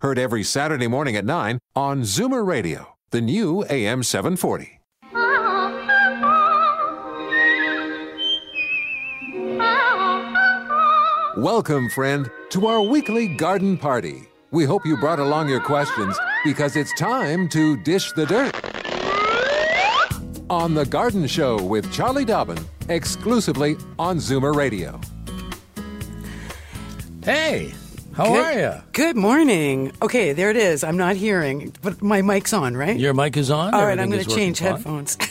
heard every Saturday morning at 9 on Zoomer Radio, the new AM 740. Welcome, friend, to our weekly garden party. We hope you brought along your questions because it's time to dish the dirt. On The Garden Show with Charlie Dobbin, exclusively on Zoomer Radio. Hey, how Good- are you? Good morning. Okay, there it is. I'm not hearing, but my mic's on, right? Your mic is on. All right, I'm going to change headphones.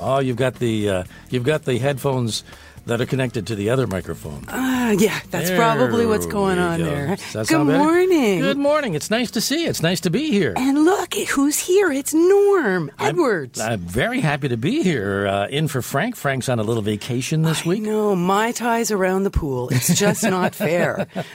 Oh, you've got the uh, you've got the headphones that are connected to the other microphone. Ah, yeah, that's probably what's going on go. there. Good morning. Good morning. It's nice to see you. It's nice to be here. And look, who's here? It's Norm Edwards. I'm very happy to be here. Uh, in for Frank. Frank's on a little vacation this week. No, my ties around the pool. It's just not fair.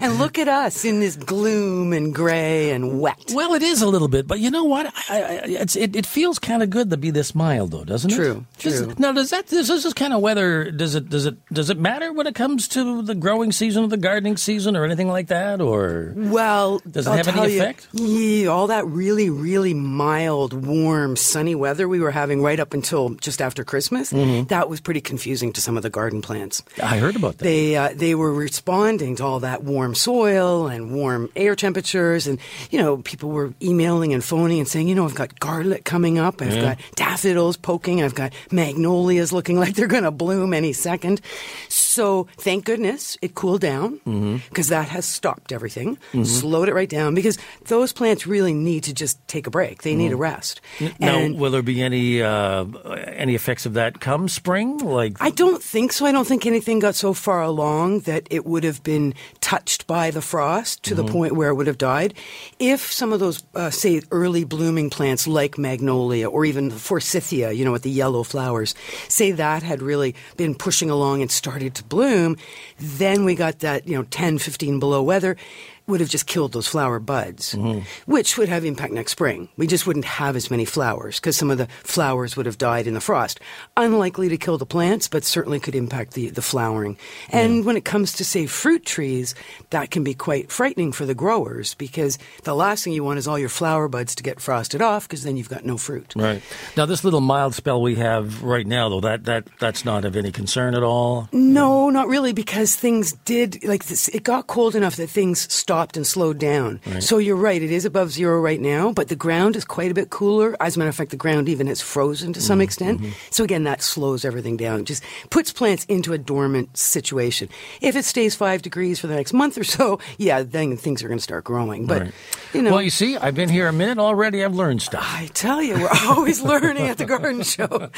and look at us in this gloom and gray and wet. Well, it is a little bit, but you know what? I, I, it's, it, it feels kind of good to be this mild, though, doesn't it? True, true. now, does that does this is kind of weather does it does it does it matter when it comes to the growing season or the gardening season or anything like that? Or Well, Does it I'll have any you, effect? yeah, all that really, really mild, warm, sunny weather we were having right up until just after Christmas, Mm-hmm. that was pretty confusing to some of the garden plants. I heard about that. They uh, they were responding to all that warm soil and warm air temperatures, and you know people were emailing and phoning and saying, you know, I've got garlic coming up, I've got daffodils poking, I've got magnolias looking like they're going to bloom any second. So thank goodness it cooled down because that has stopped everything, slowed it right down because those plants really need to just take a break. They need a rest. now, and will there be any uh, any effects of that come spring? Like I don't think so. I don't think anything got so far along that it would have been touched by the frost to the point where it would have died. If some of those, uh, say, early blooming plants like magnolia or even forsythia, you know, with the yellow flowers, say that had really been pushing along and started to bloom, then we got that, you know, 10, 15 below weather would have just killed those flower buds, mm-hmm. which would have impact next spring. We just wouldn't have as many flowers because some of the flowers would have died in the frost. Unlikely to kill the plants, but certainly could impact the, the flowering. And when it comes to, say, fruit trees, that can be quite frightening for the growers because the last thing you want is all your flower buds to get frosted off because then you've got no fruit. right now, this little mild spell we have right now, though that that that's not of any concern at all. No, not really, because things did like this. It got cold enough that things stopped and slowed down. So you're right; it is above zero right now, but the ground is quite a bit cooler. As a matter of fact, the ground even has frozen to some mm-hmm, extent. Mm-hmm. So again, that slows everything down. Just puts plants into a dormant situation. If it stays five degrees for the next month or so, yeah, then things are going to start growing. But Right. you know, well, you see, I've been here a minute already. I've learned stuff. I tell you, we're always learning at the garden show. All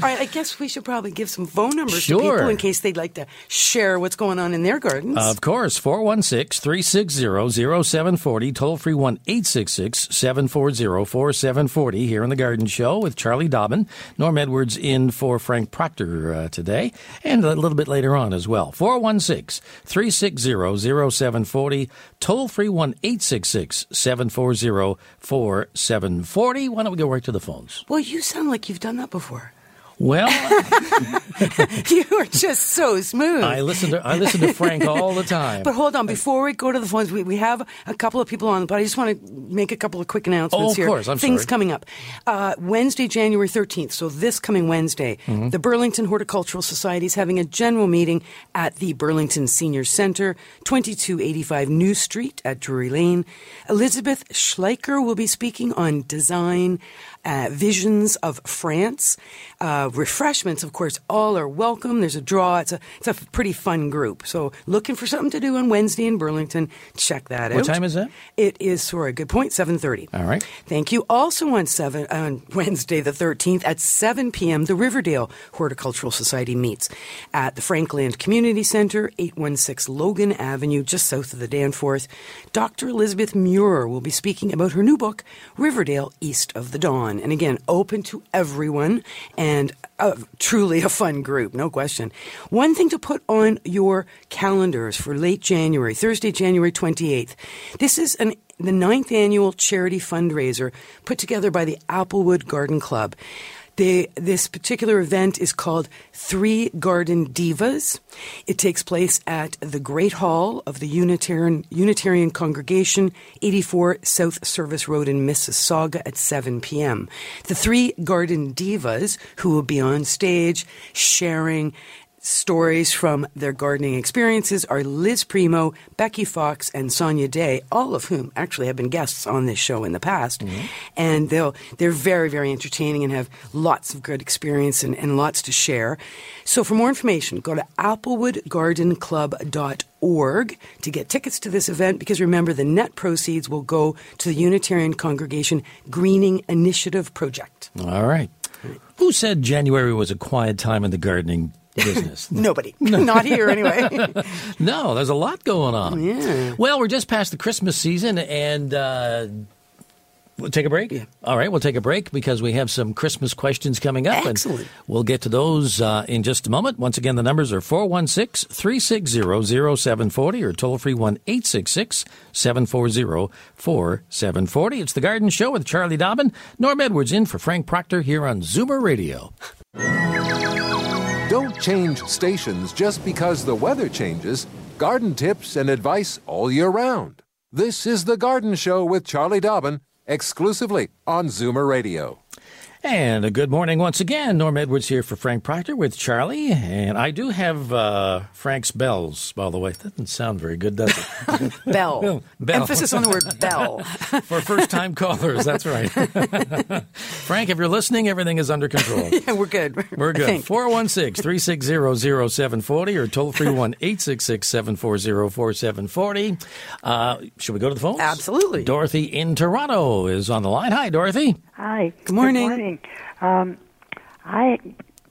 right, I guess we should probably give some phone numbers to people in case they'd like to share what's going on in their gardens. Of course, 416 360 0740, toll free 1 866 740 4740 here on The Garden Show with Charlie Dobbin. Norm Edwards in for Frank Proctor uh, today, and a little bit later on as well. 416 360 0740, toll free 1 866 740 4740. Why don't we go right to the phones? well, you sound like you've done that before. Well, you are just so smooth. I listen to I listen to Frank all the time. but hold on, before we go to the phones, we, we have a couple of people on, but I just want to make a couple of quick announcements Oh, of here. course, I'm Things sorry. coming up. Uh, Wednesday, January 13th, so this coming Wednesday, Mm-hmm. the Burlington Horticultural Society is having a general meeting at the Burlington Senior Center, 2285 New Street at Drury Lane. Elizabeth Schleicher will be speaking on design, uh, visions of France. Uh, refreshments, of course, all are welcome. There's a draw. It's a it's a pretty fun group. So looking for something to do on Wednesday in Burlington, check that What out. What time is that? It is sorry, good point. Seven thirty. All right. Thank you. Also on seven on Wednesday the thirteenth at seven p.m. the Riverdale Horticultural Society meets at the Frankland Community Center, eight one six Logan Avenue, just south of the Danforth. Dr. Elizabeth Muir will be speaking about her new book, Riverdale East of the Don, and again open to everyone and uh, truly a fun group, no question. One thing to put on your calendars for late January, Thursday, January 28th. This is an the ninth annual charity fundraiser put together by the Applewood Garden Club. They, this particular event is called Three Garden Divas. It takes place at the Great Hall of the Unitarian, Unitarian Congregation, 84 South Service Road in Mississauga at 7 p.m. The Three Garden Divas, who will be on stage sharing stories from their gardening experiences are Liz Primeau, Becky Fox, and Sonia Day, all of whom actually have been guests on this show in the past. Mm-hmm. And they'll, they're very, very entertaining and have lots of good experience and, and lots to share. So for more information, go to applewoodgardenclub.org to get tickets to this event because remember, the net proceeds will go to the Unitarian Congregation Greening Initiative Project. All right. Who said January was a quiet time in the gardening business? Nobody. Not here, anyway. no, there's a lot going on. Yeah. Well, we're just past the Christmas season, and uh, we'll take a break. Yeah. All right, we'll take a break because we have some Christmas questions coming up. and Excellent. we'll get to those uh, in just a moment. Once again, the numbers are 416 360 0740 or toll free 1 866 740 4740. It's The Garden Show with Charlie Dobbin. Norm Edwards in for Frank Proctor here on Zoomer Radio. Change stations just because the weather changes. Garden tips and advice all year round. This is The Garden Show with Charlie Dobbin, exclusively on Zoomer Radio. And a good morning once again. Norm Edwards here for Frank Proctor with Charlie. And I do have uh, Frank's bells, by the way. That doesn't sound very good, does it? Bell. Bell. Emphasis on the word bell. for first time callers, that's right. Frank, if you're listening, everything is under control. Yeah, we're good. We're good. think. 416 360 0740 or toll free 1 866 740 4740. Uh, Should we go to the phone? Absolutely. Dorothy in Toronto is on the line. Hi, Dorothy. Hi. Good morning. Good morning. Um, I,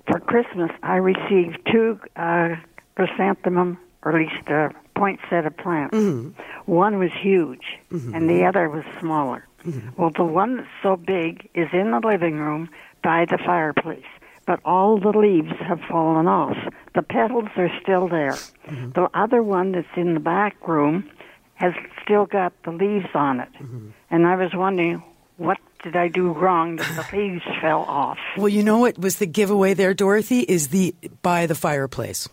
for Christmas, I received two uh, chrysanthemum, or at least a poinsettia plants. Mm-hmm. One was huge, and the other was smaller. Mm-hmm. Well, the one that's so big is in the living room by the fireplace, but all the leaves have fallen off. The petals are still there. Mm-hmm. The other one that's in the back room has still got the leaves on it. Mm-hmm. And I was wondering, what did I do wrong that the leaves fell off? Well, you know what was the giveaway there, Dorothy? Is the by the fireplace.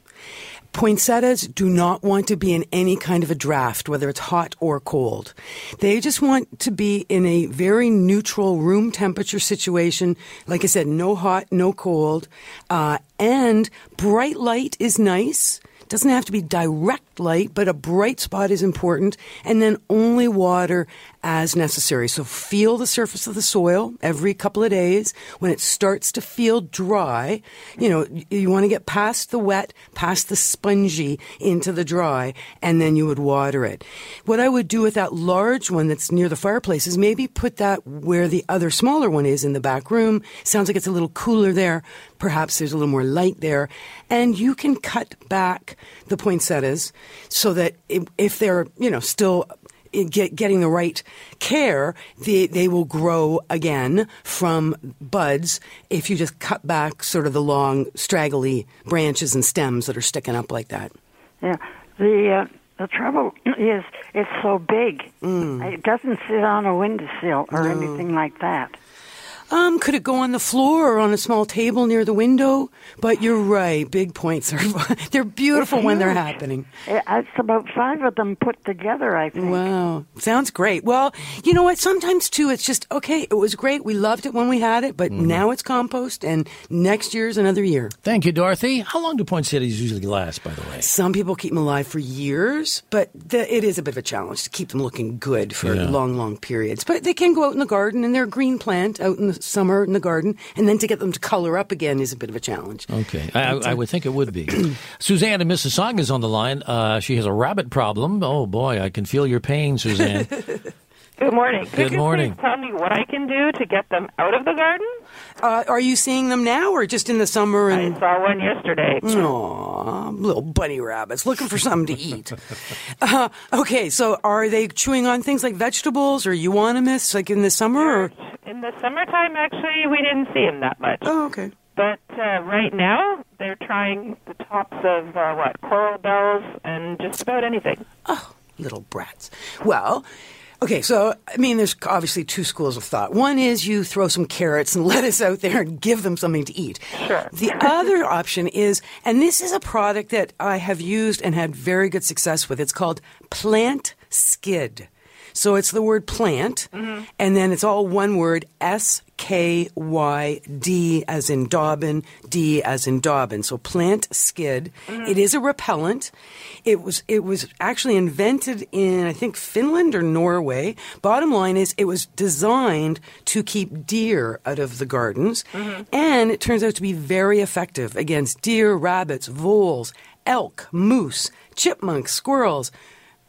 Poinsettias do not want to be in any kind of a draft, whether it's hot or cold. They just want to be in a very neutral room temperature situation. Like I said, no hot, no cold. Uh, and bright light is nice. It doesn't have to be direct light, but a bright spot is important. And then only water as necessary. So feel the surface of the soil every couple of days. When it starts to feel dry, you know, you want to get past the wet, past the spongy into the dry, and then you would water it. What I would do with that large one that's near the fireplace is maybe put that where the other smaller one is in the back room. Sounds like it's a little cooler there. Perhaps there's a little more light there. And you can cut back the poinsettias so that if- they're, you know, still get, getting the right care, they, they will grow again from buds if you just cut back sort of the long, straggly branches and stems that are sticking up like that. Yeah. The uh, the trouble is it's so big. It doesn't sit on a windowsill or anything like that. Um, could it go on the floor or on a small table near the window? But you're right, big points are they're beautiful when they're happening. It's about five of them put together, I think. Wow, sounds great. Well, you know what? Sometimes too, it's just okay. It was great. We loved it when we had it, but now it's compost, and next year's another year. Thank you, Dorothy. How long do poinsettias usually last, by the way? Some people keep them alive for years, but the, it is a bit of a challenge to keep them looking good for Yeah. long, long periods. But they can go out in the garden, and they're a green plant out in the summer in the garden, and then to get them to color up again is a bit of a challenge. Okay, I, I would think it would be. Suzanne in Mississauga is on the line. Uh, she has a rabbit problem. Oh boy, I can feel your pain, Suzanne. Good morning. Could Good you morning. please tell me what I can do to get them out of the garden? Uh, are you seeing them now, or just in the summer? I saw one yesterday. Aw, little bunny rabbits looking for something to eat. Uh, okay, so are they chewing on things like vegetables or euonymus, like in the summer? Or? In the summertime, actually, we didn't see them that much. Oh, okay. But uh, right now, they're trying the tops of uh, what coral bells and just about anything. Oh, little brats. Well, okay, so I mean, there's obviously two schools of thought. One is you throw some carrots and lettuce out there and give them something to eat. Sure. The other option is, and this is a product that I have used and had very good success with. It's called Plant Skid. So it's the word plant, mm-hmm. and then it's all one word S K Y D as in Dobbin, D as in Dobbin. So Plantskydd. Mm-hmm. It is a repellent. It was it was actually invented in I think Finland or Norway. Bottom line is it was designed to keep deer out of the gardens, mm-hmm. and it turns out to be very effective against deer, rabbits, voles, elk, moose, chipmunks, squirrels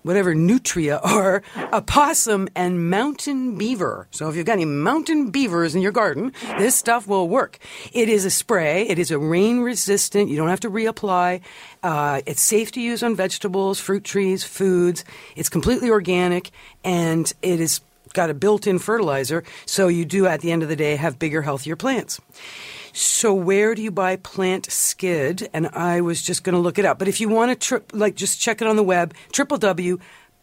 whatever nutria are, opossum and mountain beaver. So if you've got any mountain beavers in your garden, this stuff will work. It is a spray. It is a rain resistant. You don't have to reapply. Uh, it's safe to use on vegetables, fruit trees, foods. It's completely organic and it is got a built-in fertilizer. So you do at the end of the day have bigger, healthier plants. So where do you buy Plantskydd? And I was just going to look it up. But if you want to trip, like just check it on the web, triple W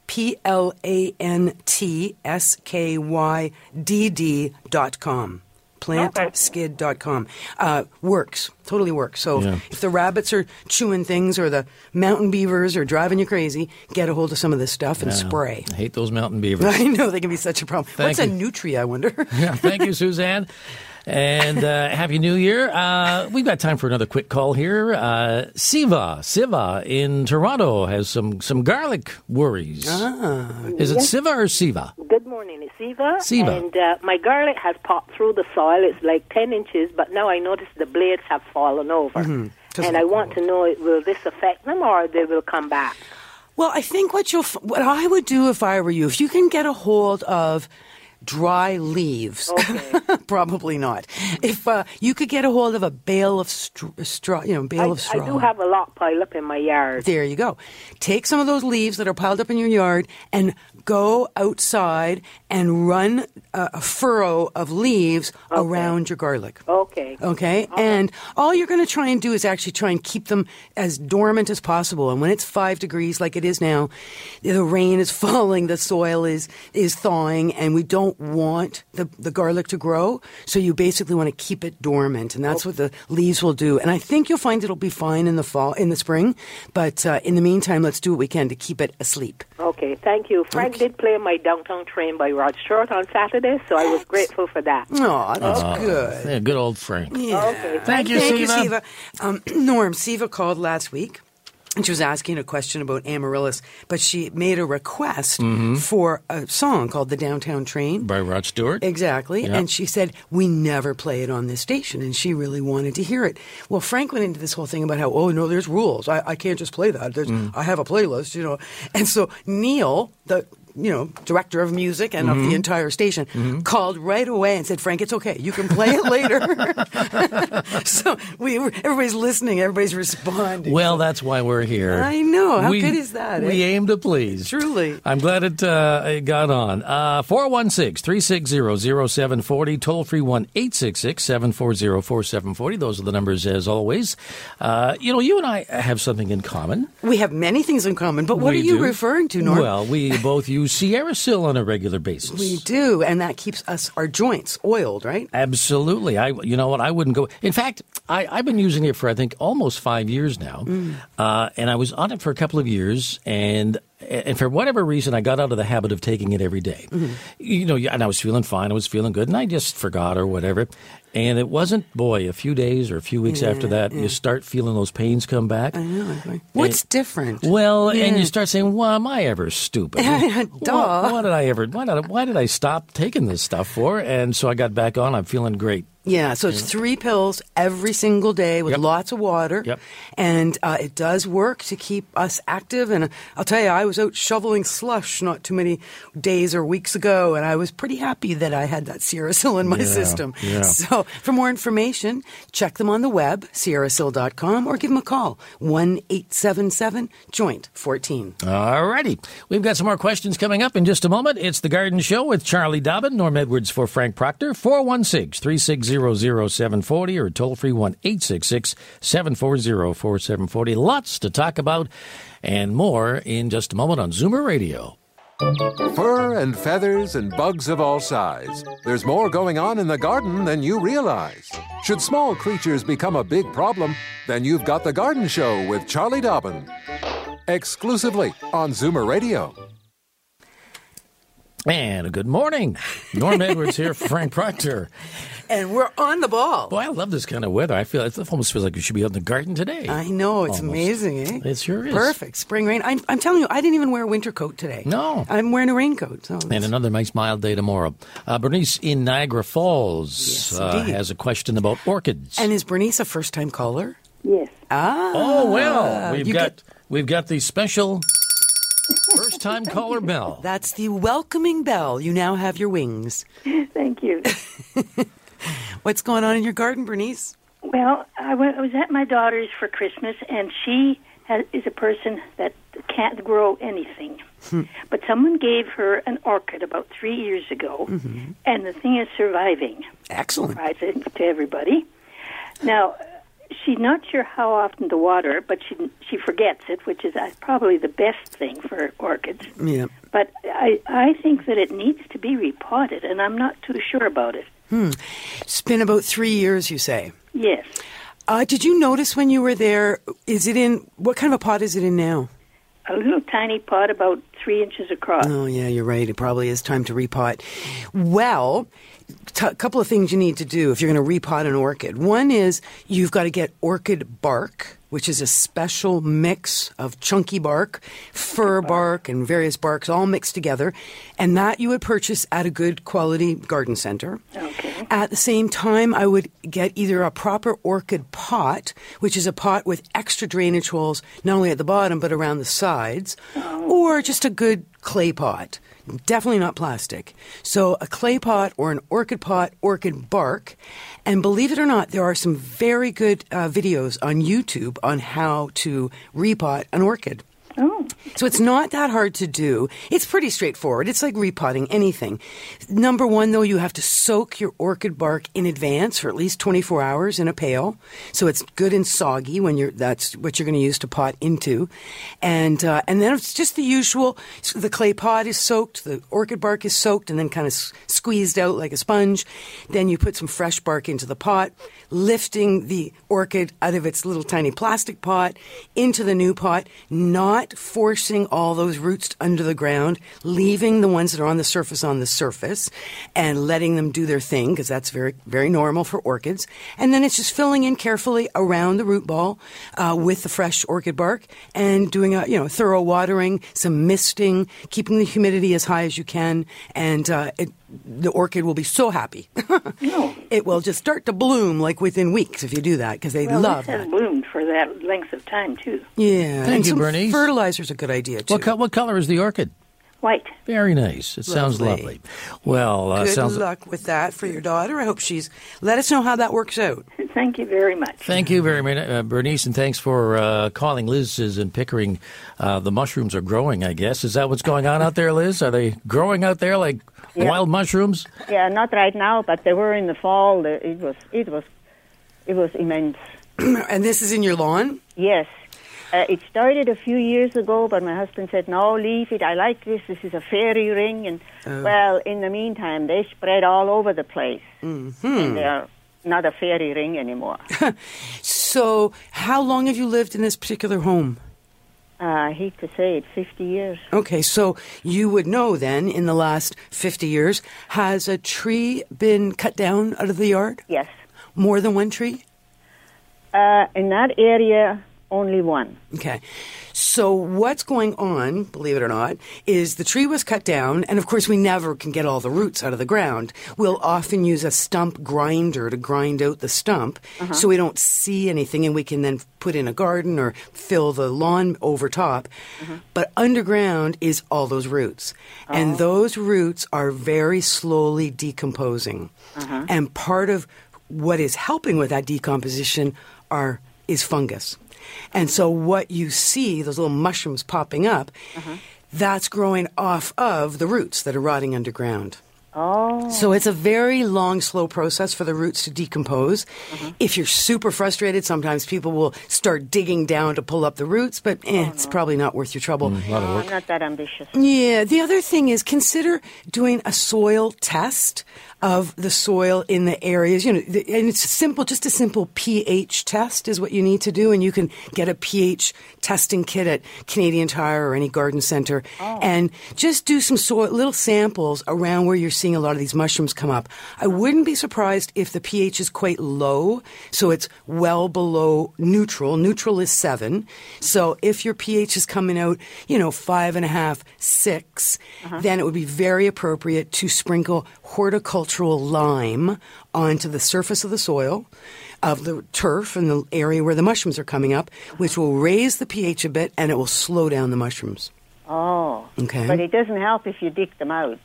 P L A N T S K Y D D dot com. Plantskydd.com. Uh, works. Totally works. So Yeah. if the rabbits are chewing things or the mountain beavers are driving you crazy, get a hold of some of this stuff and spray. I hate those mountain beavers. I know they can be such a problem. Thank What's you. a nutria, I wonder? yeah, thank you, Suzanne. And uh, happy New Year. Uh, we've got time for another quick call here. Uh, Siva, Siva in Toronto has some, some garlic worries. Is it Siva or Siva? Good morning, it's Eva. Siva. And uh, my garlic has popped through the soil. It's like 10 inches, but now I notice the blades have fallen over. Mm-hmm. 'Cause And I the want to know will this affect them or they will come back? Well, I think what you'll, what I would do if I were you, if you can get a hold of dry leaves, Okay. probably not. If uh, you could get a hold of a bale of str- straw, you know, bale I, of straw. I do have a lot piled up in my yard. There you go. Take some of those leaves that are piled up in your yard and go outside and run a, a furrow of leaves around your garlic. Okay. Okay. And all you're going to try and do is actually try and keep them as dormant as possible. And when it's five degrees like it is now, the rain is falling, the soil is, is thawing, and we don't want the, the garlic to grow. So you basically want to keep it dormant. And that's what the leaves will do. And I think you'll find it'll be fine in the fall, in the spring. But uh, in the meantime, let's do what we can to keep it asleep. Okay, thank you. Frank did play my Downtown Train by Rod Stewart on Saturday, so I was grateful for that. Oh, that's good. Yeah, good old Frank. Yeah. Okay, Thank you, Thank you, Siva. Siva. Um, Norm, Siva called last week. And she was asking a question about Amaryllis, but she made a request Mm-hmm. for a song called The Downtown Train. By Rod Stewart. Exactly. Yeah. And she said, We never play it on this station. And she really wanted to hear it. Well, Frank went into this whole thing about how, oh, no, there's rules. I, I can't just play that. Mm. I have a playlist, you know. And so Neil, the you know, director of music and Mm-hmm. of the entire station, called right away and said, "Frank, it's okay. You can play it later." so we everybody's listening. Everybody's responding. Well, that's why we're here. I know. How we, good is that, We eh? aim to please. Truly. I'm glad it, uh, it got on. Uh, 416-360-0740, toll free 1-866-740-4740. Those are the numbers as always. Uh, you know, you and I have something in common. we have many things in common, but what We are you do. referring to, Norm? Well, we both use SierraSil on a regular basis. we do, and that keeps us our joints oiled, right? Absolutely. I, you know what? I wouldn't go. In fact, I, I've been using it for I think almost five years now, Mm. uh, and I was on it for a couple of years, and and for whatever reason, I got out of the habit of taking it every day. Mm-hmm. You know, and I was feeling fine, I was feeling good, and I just forgot or whatever. And it wasn't, boy, a few days or a few weeks after that, you start feeling those pains come back. I know. Like, What's different? Well, and you start saying, "Why am I ever stupid? Duh. What, what did I ever? Why did I, why did I stop taking this stuff for?" And so I got back on. I'm feeling great. Yeah, so it's three pills every single day with Yep. lots of water. Yep. And uh, it does work to keep us active. And uh, I'll tell you, I was out shoveling slush not too many days or weeks ago, and I was pretty happy that I had that Sierrasil in my Yeah, system. yeah. So for more information, check them on the web, sierrasil.com, or give them a call, 1 877 Joint 14. All righty. We've got some more questions coming up in just a moment. It's The Garden Show with Charlie Dobbin, Norm Edwards for Frank Proctor, 416 360 0740 or toll free 1 866 740 4740. Lots to talk about and more in just a moment on Zoomer Radio. Fur and feathers and bugs of all size. There's more going on in the garden than you realize. Should small creatures become a big problem, then you've got The Garden Show with Charlie Dobbin. Exclusively on Zoomer Radio. And a good morning. Norm Edwards here for Frank Proctor. And we're on the ball. Boy, I love this kind of weather. I feel it almost feels like we should be out in the garden today. I know, it's Almost. amazing, eh? It sure is. Perfect. Spring rain. I'm, I'm telling you, I didn't even wear a winter coat today. No. I'm wearing a raincoat. So And another nice mild day tomorrow. Uh, Bernice in Niagara Falls Yes, uh, has a question about orchids. and is Bernice a first time caller? Yes. Ah. oh well, we've got get- we've got the special first time caller bell. That's the welcoming bell. You now have your wings. Thank you. What's going on in your garden, Bernice? Well, I wa- I was at my daughter's for Christmas, and she has, is a person that can't grow anything. Hmm. But someone gave her an orchid about three years ago, mm-hmm. and the thing is surviving. Excellent. Surprising to everybody. Now, she's not sure how often to water, but she she forgets it, which is uh, probably the best thing for orchids. Yeah. But I I think that it needs to be repotted, and I'm not too sure about it. Hmm. It's been about three years, you say. Yes. Uh, did you notice when you were there? Is it in what kind of a pot is it in now? A little tiny pot about three inches across. Oh, yeah, you're right. It probably is time to repot. Well, a couple of things you need to do if you're going to repot an orchid. One is you've got to get orchid bark, which is a special mix of chunky bark, fir bark, and various barks all mixed together. And that you would purchase at a good quality garden center. Okay. At the same time, I would get either a proper orchid pot, which is a pot with extra drainage holes, not only at the bottom, but around the sides, or just a good clay pot. Definitely not plastic. So, a clay pot or an orchid pot, orchid bark. And believe it or not, there are some very good uh, videos on YouTube on how to repot an orchid. Oh. So it's not that hard to do. It's pretty straightforward. It's like repotting anything. Number one, though, you have to soak your orchid bark in advance for at least 24 hours in a pail, so it's good and soggy when you're. That's what you're going to use to pot into, and uh, and then it's just the usual. So the clay pot is soaked, the orchid bark is soaked, and then kind of s- squeezed out like a sponge. Then you put some fresh bark into the pot, lifting the orchid out of its little tiny plastic pot into the new pot, not forcing all those roots under the ground, leaving the ones that are on the surface on the surface, and letting them do their thing because that's very very normal for orchids. And then it's just filling in carefully around the root ball uh, with the fresh orchid bark and doing a you know thorough watering, some misting, keeping the humidity as high as you can, and uh, it, the orchid will be so happy. No. It will just start to bloom like within weeks if you do that because they Well, love this has that. bloomed for that length of time too. Yeah, Thank and you, some Bernice. Fertilizer's a good idea too. What, co- what color is the orchid? White. Very nice. It sounds Lovely. lovely. Well, uh, Good sounds. luck with that for your daughter. I hope she's. Let us know how that works out. Thank you very much. Thank you very much, uh, Bernice, and thanks for uh, calling. Liz is in Pickering. Uh, the mushrooms are growing, I guess. Is that what's going on out there, Liz? Are they growing out there like Yeah. wild mushrooms? Yeah, not right now, but they were in the fall. It was, it was, it was immense. and this is in your lawn. Yes, uh, it started a few years ago, but my husband said, "No, leave it. I like this. This is a fairy ring." And well, in the meantime, they spread all over the place, Mm-hmm. and they are not a fairy ring anymore. So, how long have you lived in this particular home? Uh, I hate to say it, 50 years. Okay, so you would know then, in the last 50 years, has a tree been cut down out of the yard? Yes. More than one tree? Uh, in that area, only one. Okay. So what's going on, believe it or not, is the tree was cut down, and of course we never can get all the roots out of the ground. We'll often use a stump grinder to grind out the stump uh-huh. so we don't see anything and we can then put in a garden or fill the lawn over top. Uh-huh. But underground is all those roots. And oh. those roots are very slowly decomposing. Uh-huh. And part of what is helping with that decomposition are is fungus. And so what you see, those little mushrooms popping up, uh-huh. that's growing off of the roots that are rotting underground. Oh. So it's a very long, slow process for the roots to decompose. Uh-huh. If you're super frustrated, sometimes people will start digging down to pull up the roots, but eh, oh, it's probably not worth your trouble. Mm, a lot of No, work. I'm not that ambitious. Yeah. The other thing is consider doing a soil test of the soil in the areas. You know, the, and it's simple, just a simple pH test is what you need to do, and you can get a pH testing kit at Canadian Tire or any garden center, oh. and just do some soil, little samples around where you're seeing a lot of these mushrooms come up. I wouldn't be surprised if the pH is quite low, so it's well below neutral. Neutral is seven, so if your pH is coming out, you know, five and a half, six, uh-huh. then it would be very appropriate to sprinkle horticultural lime onto the surface of the soil of the turf and the area where the mushrooms are coming up, which will raise the pH a bit and it will slow down the mushrooms. Oh. Okay. But it doesn't help if you dig them out.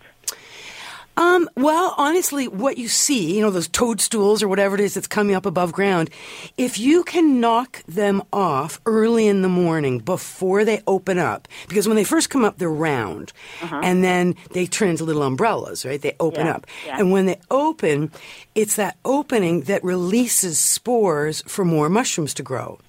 Um, well, honestly, what you see, you know, those toadstools or whatever it is that's coming up above ground, if you can knock them off early in the morning before they open up, because when they first come up, they're round, and then they turn into little umbrellas, right? They open Yeah, up. yeah. And when they open, it's that opening that releases spores for more mushrooms to grow.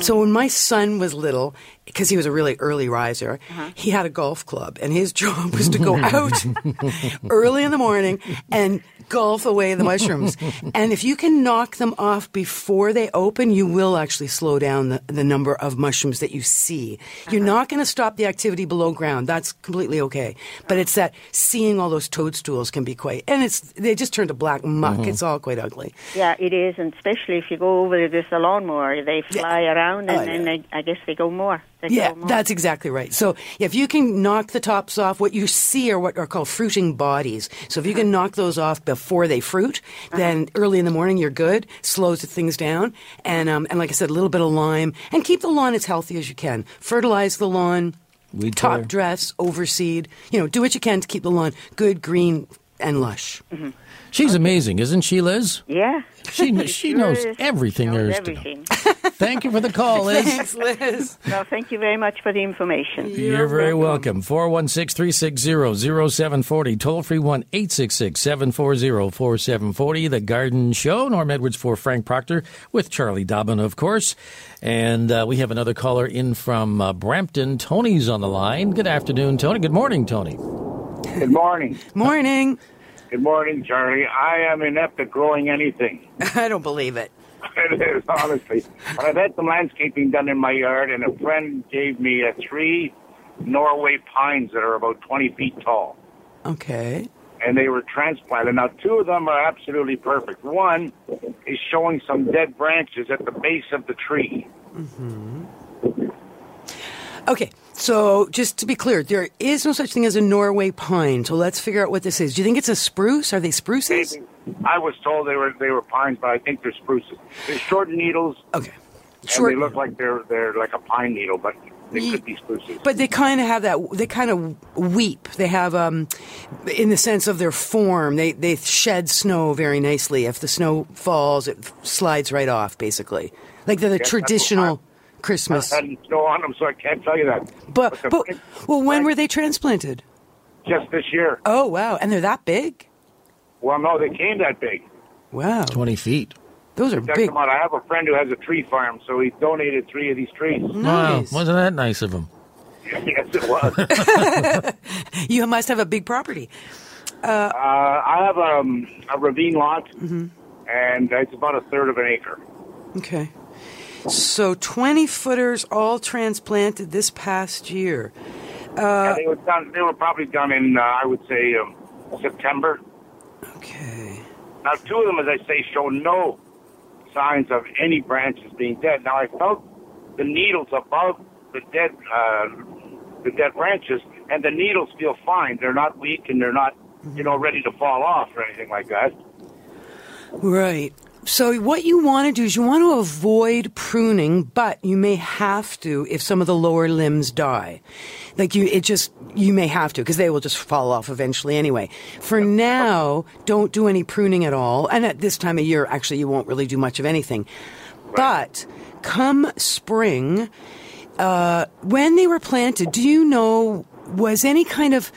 So when my son was little, because he was a really early riser, uh-huh. he had a golf club, and his job was to go out early in the morning and golf away the mushrooms. and if you can knock them off before they open, you will actually slow down the, the number of mushrooms that you see. You're uh-huh. not going to stop the activity below ground. That's completely okay. But it's that seeing all those toadstools can be quite, and it's they just turn to black muck. Mm-hmm. It's all quite ugly. Yeah, it is, and especially if you go over with a lawnmower, they fly around, oh, and Oh, then yeah. they, I guess they go more. They Yeah, grow more. that's exactly right. So if you can knock the tops off, what you see are what are called fruiting bodies. So if you can knock those off before they fruit, then early in the morning you're good. Slows things down, and um, and like I said, a little bit of lime, and keep the lawn as healthy as you can. Fertilize the lawn, Weed top dress, overseed. You know, do what you can to keep the lawn good, green, and lush. She's amazing, isn't she, Liz? yeah. She kn- she Sure knows is. everything there Knows is to know. Thank you for the call, Liz. Thanks, Liz. well, thank you very much for the information. You're very welcome. 416 360 0740. Toll free 1 866 740 4740. The Garden Show. Norm Edwards for Frank Proctor with Charlie Dobbin, of course. And uh, we have another caller in from uh, Brampton. Tony's on the line. Good afternoon, Tony. Good morning, Tony. Good morning. Morning. Good morning, Charlie. I am inept at growing anything. I don't believe it. It is, honestly. But I've had some landscaping done in my yard, and a friend gave me uh, three Norway pines that are about 20 feet tall. Okay. And they were transplanted. Now, two of them are absolutely perfect. One is showing some dead branches at the base of the tree. Okay, so just to be clear, there is no such thing as a Norway pine. So let's figure out what this is. Do you think it's a spruce? Are they spruces? I was told they were they were pines, but I think they're spruces. They're short needles, Okay. and they look like they're they're like a pine needle, but they could be spruces. But they kind of have that. They kind of weep. They have, um, in the sense of their form, they they shed snow very nicely. If the snow falls, it slides right off, basically, like they're the that's what traditional I Christmas. hadn't snow on them, so I can't tell you that. But the but well, when were they transplanted? just this year? Oh wow, and they're that big. Well, no, they came that big. Wow, 20 feet. those are Check big. them out. I have a friend who has a tree farm, so he donated three of these trees. Nice. Wow. Wasn't that nice of him? yes, it was. You must have a big property. uh, I have um, a ravine lot, Mm-hmm. and it's about a third of an acre. Okay. So 20 footers all transplanted this past year. yeah, they were done. They were probably done in, uh, I would say, um, September. Okay. Now, two of them, as I say, show no signs of any branches being dead. Now, I felt the needles above the dead, uh, the dead branches, and the needles feel fine. They're not weak, and they're not, you know, ready to fall off or anything like that. Right. So what you want to do is you want to avoid pruning, but you may have to if some of the lower limbs die. Like you, it just, you may have to because they will just fall off eventually anyway. For now, don't do any pruning at all. And at this time of year, actually, you won't really do much of anything. But come spring, uh, when they were planted, do you know, was any kind of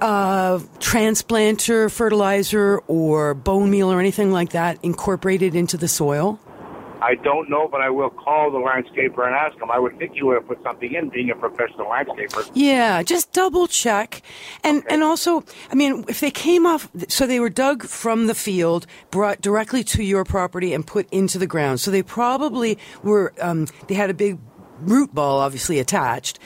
uh, transplanter, fertilizer, or bone meal or anything like that incorporated into the soil? I don't know, but I will call the landscaper and ask him. I would think you would have put something in, being a professional landscaper. Yeah, just double check. And and also, I mean, if they came off so they were dug from the field, brought directly to your property and put into the ground. So they probably were um, they had a big root ball obviously attached.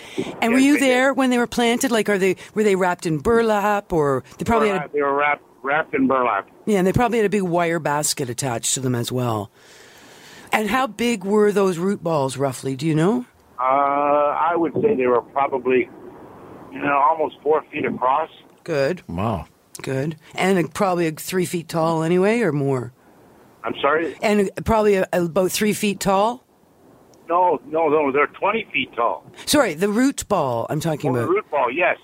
And were you they did. there when they were planted? Like are they were they wrapped in burlap or they probably they were, had a, they were wrapped, wrapped in burlap. yeah, and they probably had a big wire basket attached to them as well. And how big were those root balls roughly? Do you know? Uh, I would say they were probably, you know, almost four feet across. Good, Wow. good, and probably three feet tall anyway, or more. I'm sorry. And probably about three feet tall. No, no, no. They're 20 feet tall. Sorry, the root ball I'm talking Oh, the root ball, yes.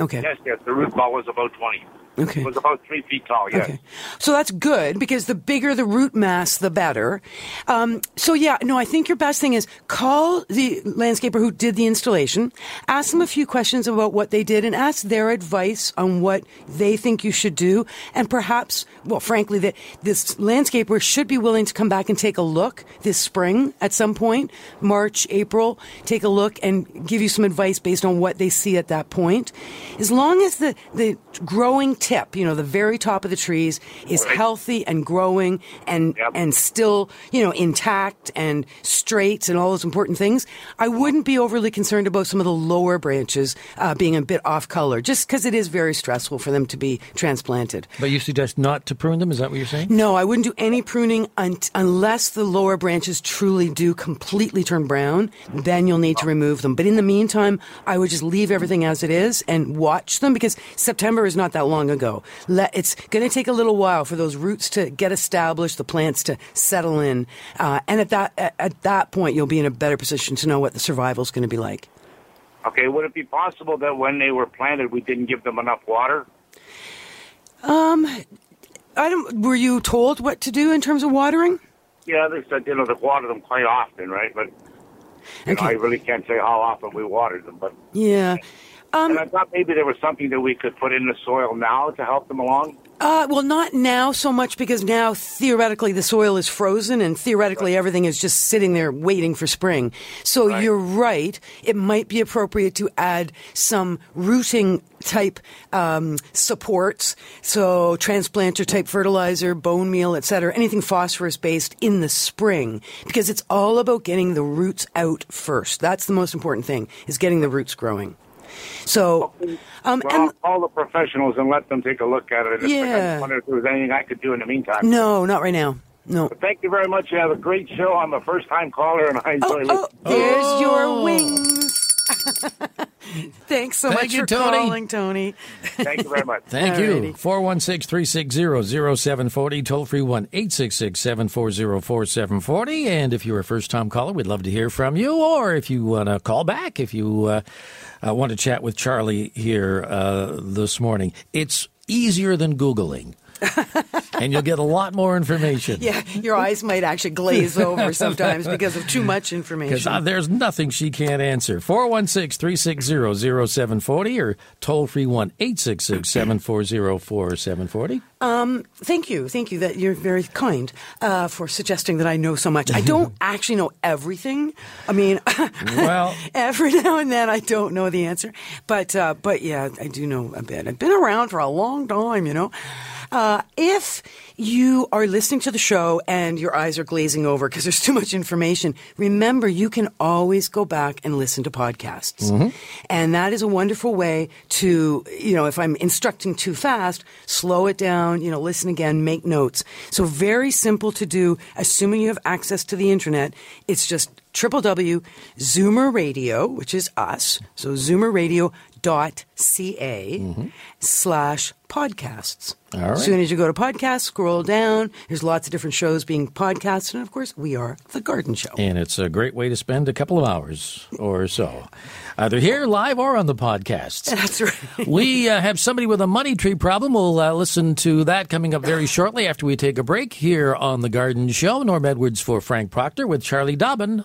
Okay. Yes, yes. The root ball was about 20. Okay. It was about three feet tall, yes. Okay. So that's good because the bigger the root mass, the better. Um, so yeah, no, I think your best thing is call the landscaper who did the installation, ask them a few questions about what they did and ask their advice on what they think you should do. And perhaps, well, frankly, that this landscaper should be willing to come back and take a look this spring at some point, March, April, take a look and give you some advice based on what they see at that point. As long as the, the growing tip, you know, the very top of the trees is healthy and growing and, Yep. and still, you know, intact and straight and all those important things, I wouldn't be overly concerned about some of the lower branches uh, being a bit off color, just because it is very stressful for them to be transplanted. But you suggest not to prune them? Is that what you're saying? No, I wouldn't do any pruning un- unless the lower branches truly do completely turn brown. Then you'll need to remove them. But in the meantime, I would just leave everything as it is and watch them because September is not that long ago. It's going to take a little while for those roots to get established, the plants to settle in, uh, and at that at, at that point, you'll be in a better position to know what the survival is going to be like. Okay, would it be possible that when they were planted, we didn't give them enough water? Um, I don't. Were you told what to do in terms of watering? Yeah, they said, you know, to water them quite often, right? But you know, I really can't say how often we watered them. But Yeah. Um, and I thought maybe there was something that we could put in the soil now to help them along. Uh, well, not now so much because now theoretically the soil is frozen and theoretically everything is just sitting there waiting for spring. So Right. you're right. It might be appropriate to add some rooting type um, supports. So transplanter type fertilizer, bone meal, etc. Anything phosphorus based in the spring because it's all about getting the roots out first. That's the most important thing is getting the roots growing. So, um, Well, and I'll call the professionals and let them take a look at it. And if- I Yeah. just wonder if there was anything I could do in the meantime. no, not right now. No. But thank you very much. You have a great show. I'm a first time caller and I enjoy Oh, oh, listening. there's your Oh. wings. Thanks so Thank much you, for Tony. calling, Tony. Thank you very much. Thank you. Alrighty. 416 360 0740, toll free 1 866 740 4740. And if you're a first time caller, we'd love to hear from you. Or if you want to call back, if you uh, uh, want to chat with Charlie here uh, this morning, it's easier than Googling. and you'll get a lot more information. Yeah, your eyes might actually glaze over sometimes because of too much Because information. uh, there's nothing she can't answer. 416 360 0740 or toll free 1 866 740 4740. Um, thank you, thank you. That you're very kind uh, for suggesting that I know so much. I don't actually know everything. I mean, Well- every now and then I don't know the answer, but uh, but yeah, I do know a bit. I've been around for a long time, you know. Uh, if you are listening to the show and your eyes are glazing over because there's too much information, remember you can always go back and listen to podcasts. And that is a wonderful way to, you know, if I'm instructing too fast, slow it down, you know, listen again, make notes. So very simple to do, assuming you have access to the internet. It's just www.zoomer radio, which is us. So zoomerradio.ca slash podcasts. All right. As soon as you go to podcasts, scroll down. There's lots of different shows being podcasted. And of course, we are The Garden Show. And it's a great way to spend a couple of hours or so, either here live or on the podcasts. That's right. we uh, have somebody with a money tree problem. We'll uh, listen to that coming up very shortly after we take a break here on The Garden Show. Norm Edwards for Frank Proctor with Charlie Dobbin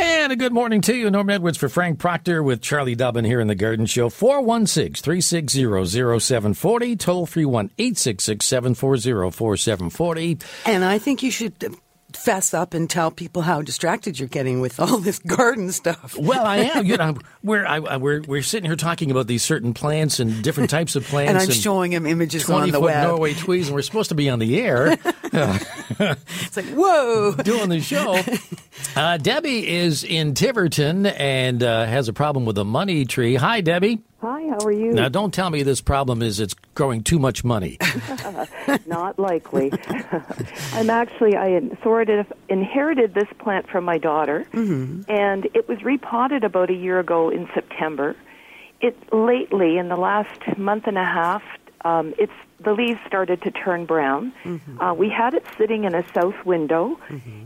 And a good morning to you. Norm Edwards for Frank Proctor with Charlie Dobbin here in the Garden Show. 416 360 0740. Toll free 1 866 740 4740. And I think you should fess up and tell people how distracted you're getting with all this garden stuff. Well, I am. You know, we're I, we're we're sitting here talking about these certain plants and different types of plants. and I'm showing him images on the web. Norway tweez, and we're supposed to be on the air It's like, whoa. doing the show. Uh, Debbie is in Tiverton and uh, has a problem with a money tree. Hi, Debbie. Hi, how are you? Now, don't tell me this problem is it's growing too much money. Not likely. I'm actually I inherited inherited this plant from my daughter, mm-hmm. and it was repotted about a year ago in September. It lately, in the last month and a half, um, it's the leaves started to turn brown. Uh, we had it sitting in a south window,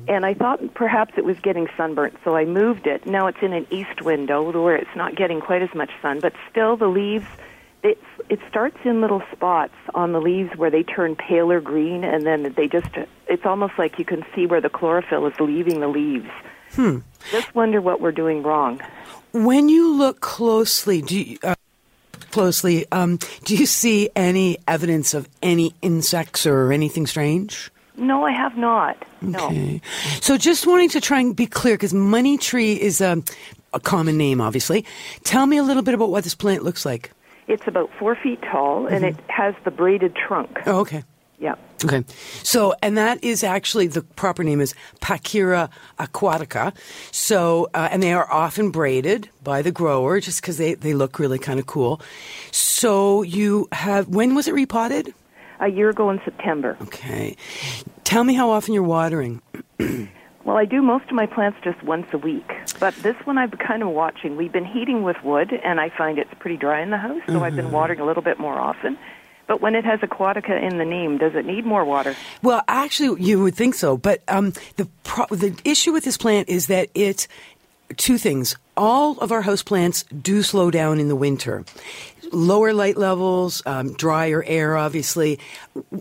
and I thought perhaps it was getting sunburnt, so I moved it. Now it's in an east window where it's not getting quite as much sun, but still the leaves. It it starts in little spots on the leaves where they turn paler green, and then they just. It's almost like you can see where the chlorophyll is leaving the leaves. Hmm. Just wonder what we're doing wrong. When you look closely, do you, uh, closely, um, do you see any evidence of any insects or anything strange? No, I have not. No. Okay. So just wanting to try and be clear, because money tree is a, a common name, obviously. Tell me a little bit about what this plant looks like. It's about four feet tall, and it has the braided trunk. Oh, okay. Yeah. Okay. So, and that is actually the proper name is Pachira aquatica. So, uh, and they are often braided by the grower just because they, they look really kind of cool. So, you have, when was it repotted? A year ago in September. Okay. Tell me how often you're watering. Well, I do most of my plants just once a week, but this one I've been kind of watching. We've been heating with wood, and I find it's pretty dry in the house, so I've been watering a little bit more often. But when it has aquatica in the name, does it need more water? Well, actually, you would think so, but um, the pro- the issue with this plant is that it two things. All of our house plants do slow down in the winter. Lower light levels, um, drier air, obviously.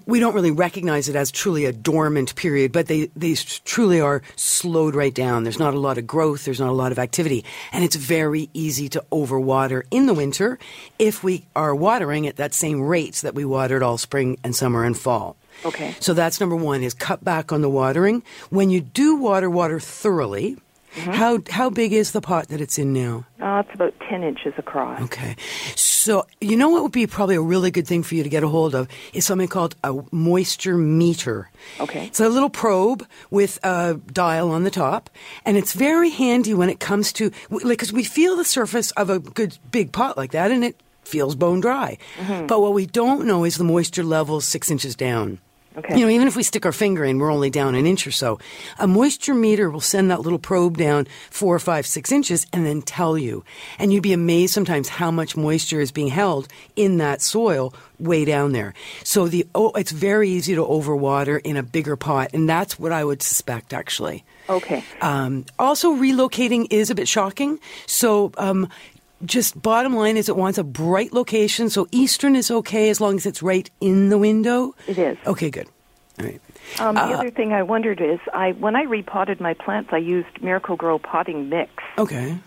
We don't really recognize it as truly a dormant period, but they, they truly are slowed right down. There's not a lot of growth, there's not a lot of activity, and it's very easy to overwater in the winter if we are watering at that same rate that we watered all spring and summer and fall. Okay. So that's number one is cut back on the watering. When you do water, water thoroughly. How how big is the pot that it's in now? Uh, it's about 10 inches across. Okay. So, you know what would be probably a really good thing for you to get a hold of is something called a moisture meter. Okay. It's a little probe with a dial on the top, and it's very handy when it comes to, like, because we feel the surface of a good big pot like that, and it feels bone dry. But what we don't know is the moisture level six inches down. Okay. You know, even if we stick our finger in, we're only down an inch or so. A moisture meter will send that little probe down four, five, six inches and then tell you. And you'd be amazed sometimes how much moisture is being held in that soil way down there. So the oh, it's very easy to overwater in a bigger pot, and that's what I would suspect actually. Okay. Um, also, relocating is a bit shocking. So, um, just bottom line is it wants a bright location. So, eastern is okay as long as it's right in the window. It is. Okay, good. All right. Um, the Uh, other thing I wondered is, I when I repotted my plants, I used Miracle-Gro potting mix. Okay.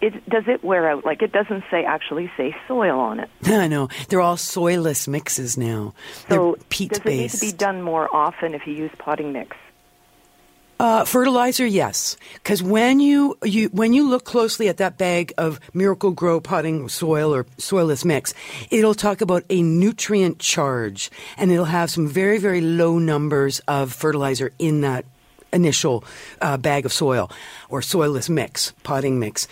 It, does it wear out? Like it doesn't say actually say soil on it. I know. They're all soilless mixes now. So They're peat does it need to be done more often if you use potting mix? Uh, fertilizer, yes, because when you, you when you look closely at that bag of Miracle-Gro potting soil or soilless mix, it'll talk about a nutrient charge, and it'll have some very very low numbers of fertilizer in that initial uh, bag of soil or soilless mix, potting mix.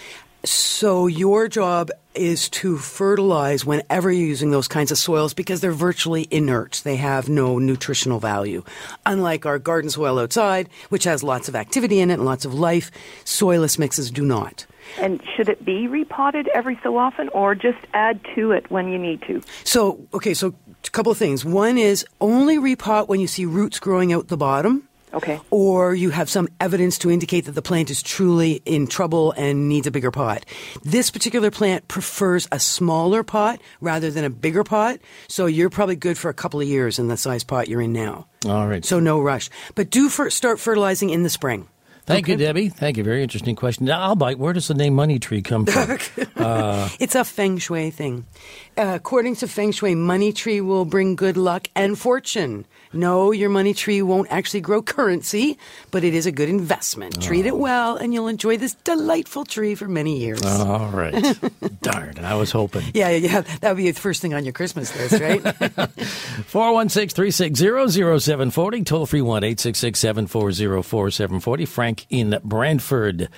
So your job is to fertilize whenever you're using those kinds of soils because they're virtually inert. They have no nutritional value. Unlike our garden soil outside, which has lots of activity in it and lots of life, soilless mixes do not. And should it be repotted every so often, or just add to it when you need to? So, okay, so a couple of things. One is only repot when you see roots growing out the bottom. Okay. Or you have some evidence to indicate that the plant is truly in trouble and needs a bigger pot. This particular plant prefers a smaller pot rather than a bigger pot, so you're probably good for a couple of years in the size pot you're in now. All right. So no rush. But do fer- start fertilizing in the spring. Thank you, Debbie. Thank you. Very interesting question. Now, I'll bite. Where does the name Money Tree come from? uh, It's a feng shui thing. Uh, according to feng shui, money tree will bring good luck and fortune. No, your money tree won't actually grow currency, but it is a good investment. Treat it well, and you'll enjoy this delightful tree for many years. all right. Darn, I was hoping. Yeah, yeah, that would be the first thing on your Christmas list, right? 416 360 0740, toll free 1 866 740 4740. Frank in Brantford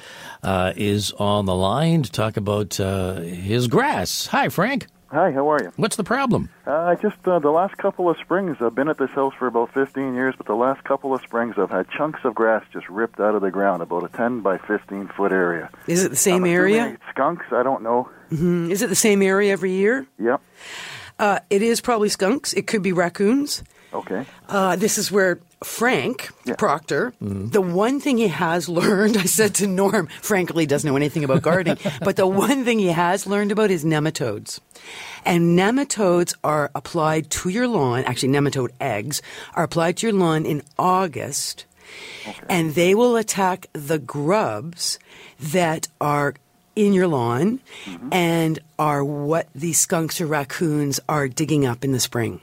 uh, is on the line to talk about uh, his grass. Hi, Frank. Hi, how are you? What's the problem? Uh, I just uh, the last couple of springs. I've been at this house for about 15 years, but the last couple of springs, I've had chunks of grass just ripped out of the ground, about a 10 by 15 foot area. Is it the same I'm area? Skunks? I don't know. hmm Is it the same area every year? Yep. Uh, it is probably skunks. It could be raccoons. Okay. Uh, this is where Frank Proctor, mm-hmm. the one thing he has learned, I said to Norm, frankly, doesn't know anything about gardening, but the one thing he has learned about is nematodes. And nematodes are applied to your lawn, actually, nematode eggs are applied to your lawn in August, and they will attack the grubs that are in your lawn mm-hmm. and are what the skunks or raccoons are digging up in the spring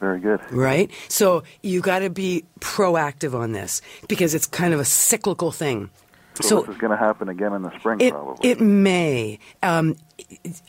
Very good. right? So you got to be proactive on this because it's kind of a cyclical thing. So, So this is going to happen again in the spring, it probably. it may. Um,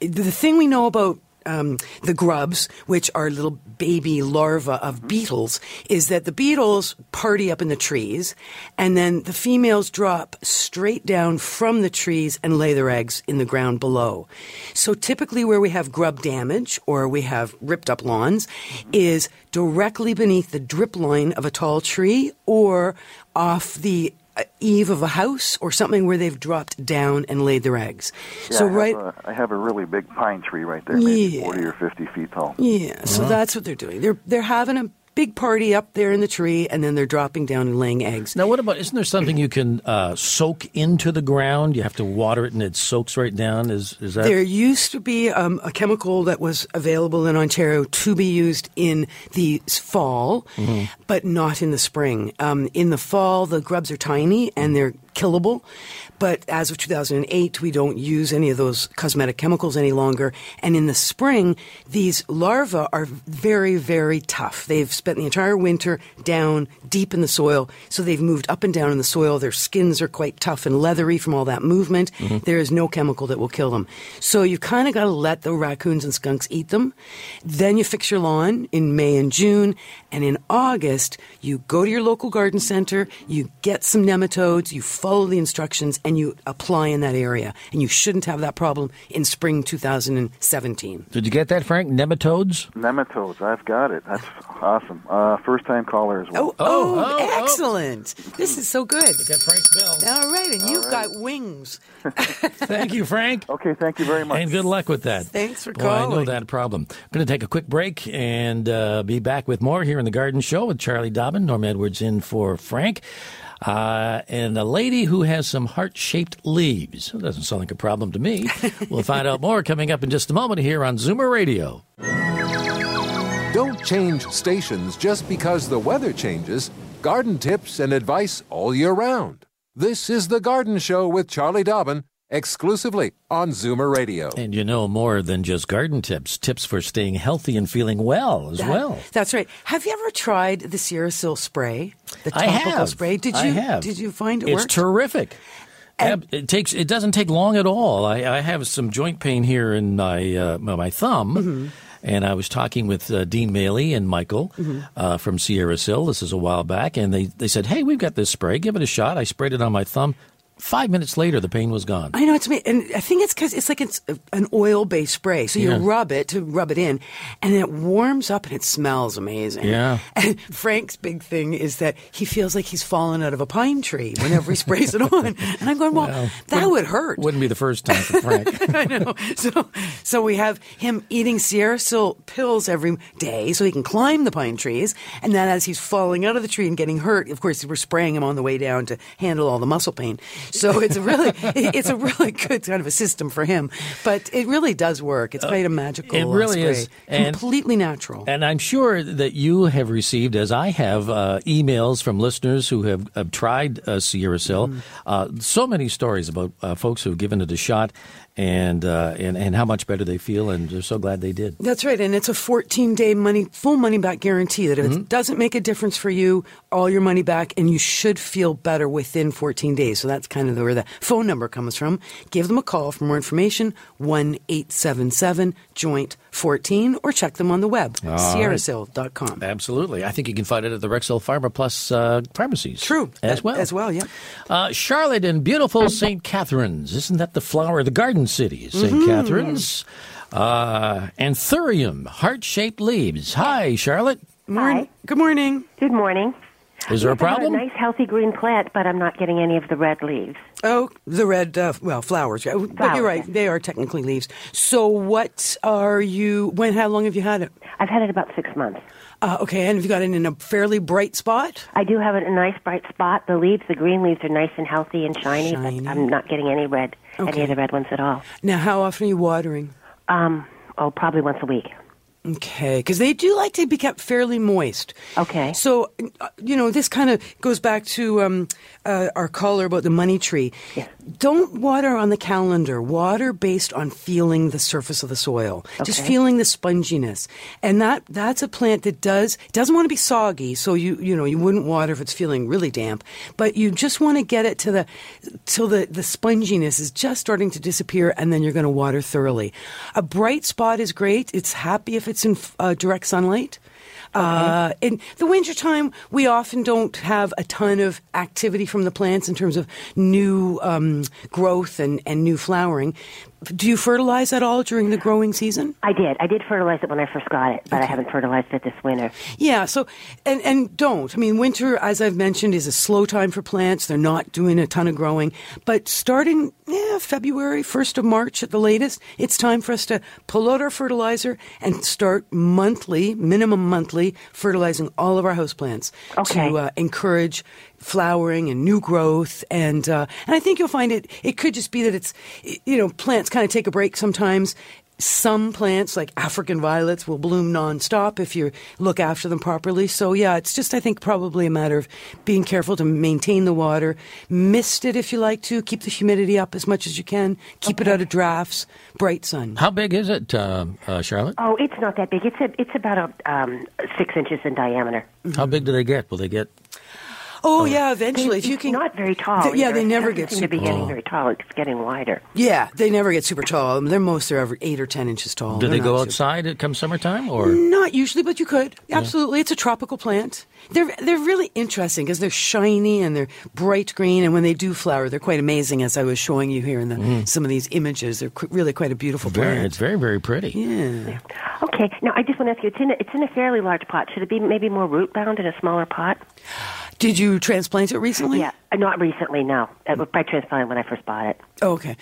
the thing we know about um, the grubs, which are little baby larvae Mm-hmm. of beetles, is that the beetles party up in the trees, and then the females drop straight down from the trees and lay their eggs in the ground below. So typically, where we have grub damage or we have ripped up lawns, Mm-hmm. is directly beneath the drip line of a tall tree or off the Uh, eave of a house or something where they've dropped down and laid their eggs. yeah, so I right A, I have a really big pine tree right there, maybe Yeah. 40 or 50 feet tall. Yeah, so uh-huh. that's what they're doing. They're they're having a big party up there in the tree, and then they're dropping down and laying eggs. Now, what about, isn't there something you can uh, soak into the ground? You have to water it and it soaks right down? Is, is that? There used to be um, a chemical that was available in Ontario to be used in the fall, Mhm. but not in the spring. Um, in the fall, the grubs are tiny and they're killable. But as of 2008, we don't use any of those cosmetic chemicals any longer. And in the spring, these larvae are very, very tough. They've spent the entire winter down deep in the soil, so they've moved up and down in the soil. Their skins are quite tough and leathery from all that movement. Mhm. There is no chemical that will kill them. So you kind of got to let the raccoons and skunks eat them. Then you fix your lawn in May and June. And in August, you go to your local garden center, you get some nematodes, you follow the instructions, and you apply in that area. And you shouldn't have that problem in spring 2017. Did you get that, Frank? Nematodes? Nematodes, I've got it. That's awesome. Uh, first time caller as well. Oh, oh, excellent. This is so good. got Frank's bell. All right, and you've got wings. Thank you, Frank. Okay, thank you very much. And good luck with that. Thanks for Boy, I know that problem. I'm going to take a quick break and uh, be back with more here in the Garden Show with Charlie Dobbin. Norm Edwards in for Frank. Uh, and a lady who has some heart shaped leaves. That doesn't sound like a problem to me. we'll find out more coming up in just a moment here on Zoomer Radio. Don't change stations just because the weather changes. Garden tips and advice all year round. This is The Garden Show with Charlie Dobbin, exclusively on Zoomer Radio. And you know more than just garden tips, tips for staying healthy and feeling well as That- well. That's right. Have you ever tried the SierraSil spray? The I topical have. spray? Did you I have. did you find it It's worked? terrific. Ab- it takes. It doesn't take long at all. I, I have some joint pain here in my uh, my thumb, Mm-hmm. and I was talking with uh, Dean Maley and Michael Mhm. uh, from SierraSil. This is a while back, and they they said, "Hey, we've got this spray. Give it a shot." I sprayed it on my thumb. Five minutes later, the pain was gone. I know it's me, and I think it's because it's like it's an oil-based spray. So you Yeah. rub it to rub it in, and it warms up and it smells amazing. Yeah. And Frank's big thing is that he feels like he's fallen out of a pine tree whenever he sprays it on, and I'm going, well, Well, that would hurt. Wouldn't be the first time for Frank. I know. So, so we have him eating SierraSil pills every day so he can climb the pine trees. And then as he's falling out of the tree and getting hurt, of course, we're spraying him on the way down to handle all the muscle pain. So it's a really, it's a really good kind of a system for him. But it really does work. It's quite a magical it really is. And- Completely natural. And I'm sure that you have received, as I have, uh, emails from listeners who have, have tried uh, SierraSil. Mm-hmm. Uh, so many stories about uh, folks who have given it a shot and, uh, and and how much better they feel, and they're so glad they did. That's right, and it's a 14 day money full money back guarantee. That if Mm-hmm. it doesn't make a difference for you, all your money back, and you should feel better within 14 days. So that's kind of where the phone number comes from. Give them a call for more information. One eight seven seven joint 14, or check them on the web All right. sierrasil.com. Absolutely. I think you can find it at the Rexall Pharma Plus uh, pharmacies. True, As well. As well, yeah. Uh, Charlotte and beautiful St. Catharines. Isn't that the flower of the garden city? saint Mhm. Catharines. Uh, anthurium, heart shaped leaves. Hi, Charlotte. Morning. Good morning. Good morning. Is there a Yes, I have problem? a nice, healthy green plant, but I'm not getting any of the red leaves. Oh, the red, uh, well, flowers. yeah. But you're right, they are technically leaves. So, what are you, when, how long have you had it? I've had it about six months. Uh, okay, and have you got it in a fairly bright spot? I do have it in a nice bright spot. The leaves, the green leaves, are nice and healthy and shiny, Shiny. but I'm not getting any red, any of the red ones at all. Now, how often are you watering? Um, oh, probably once a week. Okay, because they do like to be kept fairly moist. Okay. So, uh, you know, this kind of goes back to um, uh, our caller about the money tree. Don't water on the calendar. Water based on feeling the surface of the soil, just feeling the sponginess, and that that's a plant that does doesn't want to be soggy. So you you know you wouldn't water if it's feeling really damp, but you just want to get it to the till the the sponginess is just starting to disappear, and then you're going to water thoroughly. A bright spot is great. It's happy if it's in uh, direct sunlight. Uh, in the wintertime, we often don't have a ton of activity from the plants in terms of new um, growth and, and new flowering. Do you fertilize at all during the growing season? I did. I did fertilize it when I first got it, but I haven't fertilized it this winter. Yeah, so and and don't. I mean, winter, as I've mentioned, is a slow time for plants. They're not doing a ton of growing, but starting February, first of March at the latest, it's time for us to pull out our fertilizer and start monthly, minimum monthly, fertilizing all of our houseplants Okay. to uh, encourage flowering and new growth. And uh, and I think you'll find it. It could just be that it's you know plants kind of take a break sometimes. Some plants, like African violets, will bloom nonstop if you look after them properly. So, yeah, it's just, I think, probably a matter of being careful to maintain the water, mist it if you like to, keep the humidity up as much as you can, keep it out of drafts, bright sun. How big is it, uh, uh, Charlotte? Oh, it's not that big. It's a, it's about a, um, six inches in diameter. How big do they get? Will they get? Oh, yeah, eventually, if you can. Not very tall. Th- yeah, either. they It never doesn't get seem to be super getting tall. very tall. It's getting wider. Yeah, they never get super tall. They're most they're over eight or ten inches tall. Do They're they go not super- outside at come summertime or? Not usually, but you could. Yeah. Absolutely, it's a tropical plant. They're they're really interesting because they're shiny and they're bright green, and when they do flower, they're quite amazing. As I was showing you here in the, Mhm. some of these images, they're qu- really quite a beautiful Very, plant. it's very, very pretty. Yeah. Okay. Now, I just want to ask you. It's in a, it's in a fairly large pot. Should it be maybe more root bound in a smaller pot? Did you transplant it recently? Yeah, uh, not recently. No, it was probably transplanted when I first bought it. Okay.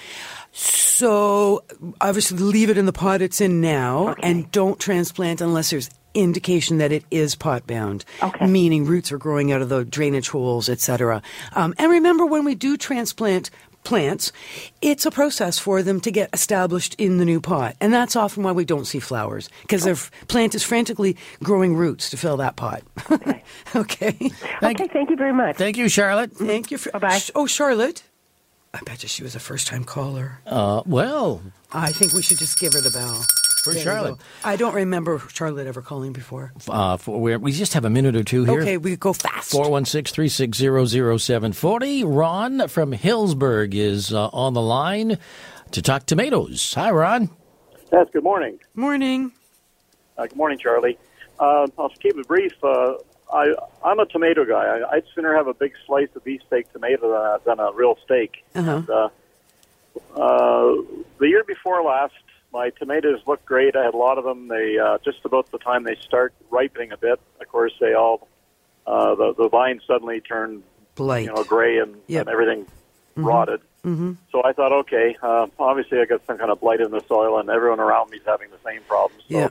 So obviously, leave it in the pot it's in now, and don't transplant unless there's indication that it is pot bound. Okay. Meaning roots are growing out of the drainage holes, etc. Um, and remember, when we do transplant plants, it's a process for them to get established in the new pot. And that's often why we don't see flowers, because their f- plant is frantically growing roots to fill that pot. Okay. okay. okay, thank you very much. Thank you, Charlotte. Thank you. For, Bye-bye. Oh, Charlotte. I bet you she was a first time caller. Uh, well, I think we should just give her the bell. For There Charlotte. I don't remember Charlotte ever calling before. uh, for where we just have a minute or two here. Okay, we go fast. 416 360 0740. Ron from Hillsburgh is uh, on the line to talk tomatoes. Hi, Ron. Yes, good morning. Morning. Uh, good morning, Charlie. Uh, I'll keep it brief. Uh, I, I'm a tomato guy. I, I'd sooner have a big slice of beefsteak tomato than a, than a real steak. Uh-huh. And, uh, uh, the year before last, my tomatoes look great. I had a lot of them. They uh, just about the time they start ripening a bit. Of course, they all uh, the the vines suddenly turn Blight. you know gray and, Yep. and everything Mhm. rotted. Mm-hmm. So I thought, okay, uh, obviously I got some kind of blight in the soil, and everyone around me is having the same problem. So Yeah.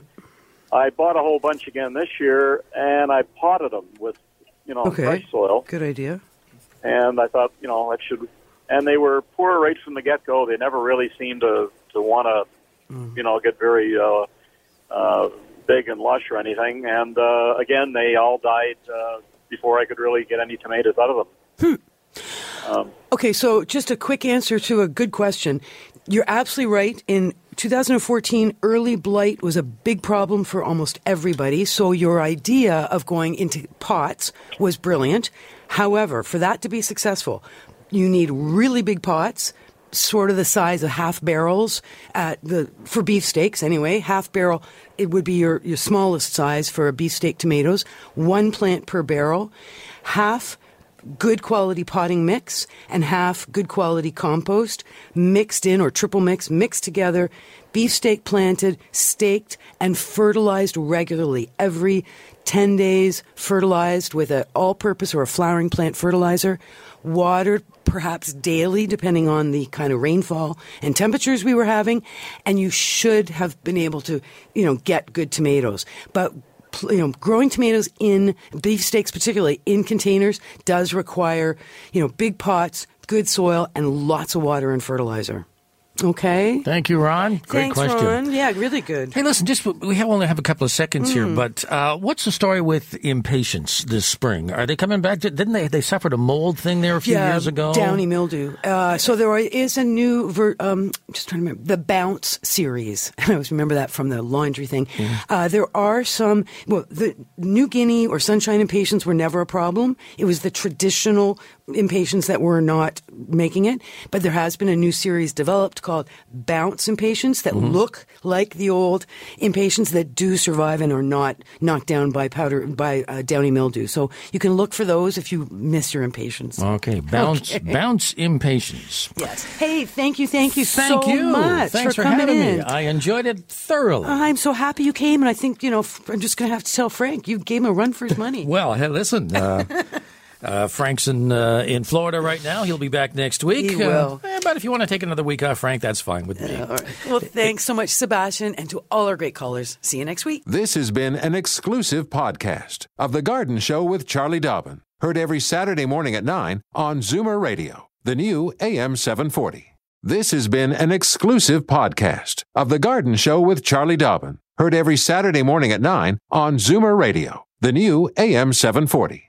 I bought a whole bunch again this year, and I potted them with, you know, Okay. fresh soil. Good idea. And I thought, you know, that should. And they were poor right from the get go. They never really seemed to to want to, Mm. you know, get very uh, uh, big and lush or anything. And uh, again, they all died uh, before I could really get any tomatoes out of them. Um, Okay, so just a quick answer to a good question. You're absolutely right. In 2014, early blight was a big problem for almost everybody. So your idea of going into pots was brilliant. However, for that to be successful, you need really big pots, sort of the size of half barrels at the for beefsteaks anyway. Half barrel it would be your, your smallest size for a beefsteak tomatoes. One plant per barrel. Half good quality potting mix and half good quality compost mixed in or triple mix mixed together beefsteak planted staked and fertilized regularly every 10 days fertilized with an all-purpose or a flowering plant fertilizer watered perhaps daily depending on the kind of rainfall and temperatures we were having and you should have been able to you know get good tomatoes but you know, growing tomatoes in beefsteaks, particularly in containers, does require, you know, big pots, good soil, and lots of water and fertilizer. Okay. Thank you, Ron. Great Thanks, question. Ron. Yeah, really good. Hey, listen, just we have only have a couple of seconds here, Mm. but uh, what's the story with impatiens this spring? Are they coming back? Didn't they? They suffered a mold thing there a few yeah, years ago. Downy mildew. Uh, so there is a new, ver- um, just trying to remember, the Bounce series. I always remember that from the laundry thing. Uh, there are some, well, the New Guinea or sunshine impatiens were never a problem. It was the traditional impatiens that were not making it. But there has been a new series developed called Bounce impatiens that Mhm. look like the old impatiens that do survive and are not knocked down by powder, by uh, downy mildew. So you can look for those if you miss your impatiens. Okay, bounce, Okay. bounce impatiens. Yes. Hey, thank you, thank you Thank so you. much Thanks for, for, coming having in. me. I enjoyed it thoroughly. I'm so happy you came, and I think you know I'm just going to have to tell Frank you gave him a run for his money. Well, hey, listen. Uh, uh, Frank's in uh, in Florida right now. He'll be back next week. He Uh, will. eh, but if you want to take another week off, Frank, that's fine with me. Well, thanks so much, Sebastian, and to all our great callers. See you next week. This has been an exclusive podcast of The Garden Show with Charlie Dobbin. Heard every Saturday morning at 9 on Zoomer Radio, the new AM 740. This has been an exclusive podcast of The Garden Show with Charlie Dobbin. Heard every Saturday morning at 9 on Zoomer Radio, the new AM 740.